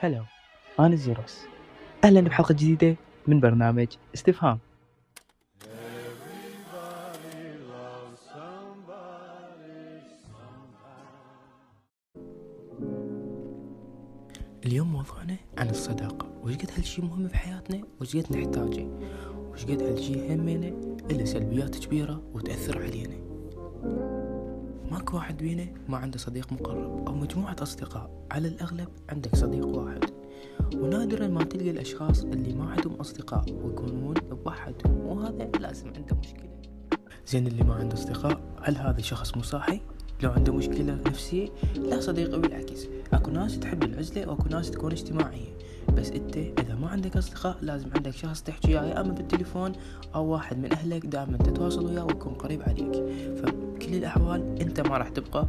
هلو أنا زيروس أهلا بحلقة جديدة من برنامج استفهام. اليوم موضوعنا عن الصداقة. وش قد هالشي مهم بحياتنا وش قد نحتاجه؟ وش قد هالشي همنا إله سلبيات كبيرة وتأثر علينا. ماكو واحد بينا ما عنده صديق مقرب أو مجموعة أصدقاء. على الأغلب عندك صديق واحد. ونادرا ما تلقى الأشخاص اللي ما عندهم أصدقاء ويكونون بوحدهم وهذا لازم عنده مشكلة. زين اللي ما عنده أصدقاء هل هذا شخص مصاحي؟ لو عنده مشكلة نفسية لا صديقي بالعكس. أكو ناس تحب العزلة وأكو ناس تكون اجتماعية. بس أنت إذا ما عندك أصدقاء لازم عندك شخص تحكي وياه يا أما بالتليفون أو واحد من أهلك دائما تتواصل وياه ويكون قريب عليك. فبكل الأحوال أنت ما راح تبقى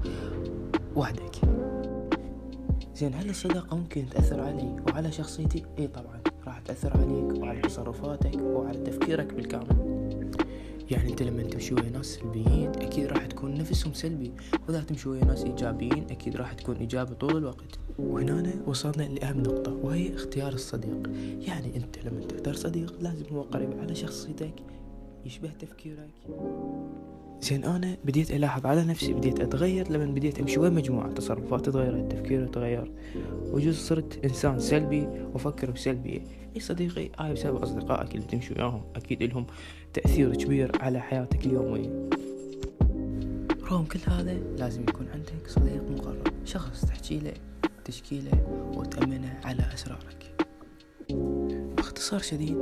وحدك. زين هل الصداقة ممكن تأثر علي وعلى شخصيتي؟ إي طبعا راح تأثر عليك وعلى تصرفاتك وعلى تفكيرك بالكامل. يعني أنت لما تمشي ويا ناس سلبيين أكيد راح تكون نفسهم سلبي. وإذا تمشي ويا ناس إيجابيين أكيد راح تكون إيجابي طول الوقت. وهنا وصلنا لأهم نقطة وهي اختيار الصديق. يعني أنت لما تختار صديق لازم هو قريب على شخصيتك. يشبه تفكيرك. زين أنا بديت ألاحظ على نفسي بديت أتغير. لما بديت أمشي ويا مجموعة تصرفاتي تغيرت تفكيري تغير وجوز صرت إنسان سلبي وأفكر بسلبية اي صديقي؟ هاي بسبب أصدقائك اللي تمشي وياهم. أكيد لهم تأثير كبير على حياتك اليومية. رغم كل هذا لازم يكون عندك صديق مقرب شخص تحكي له تشكي له وتأمنه على أسرارك. باختصار شديد.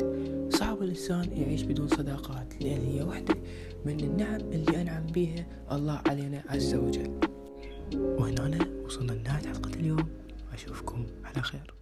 صعب الإنسان يعيش بدون صداقات لأن هي واحدة من النعم اللي أنعم بها الله علينا عز وجل. وهنا وصلنا لنهاية حلقة اليوم. أشوفكم على خير.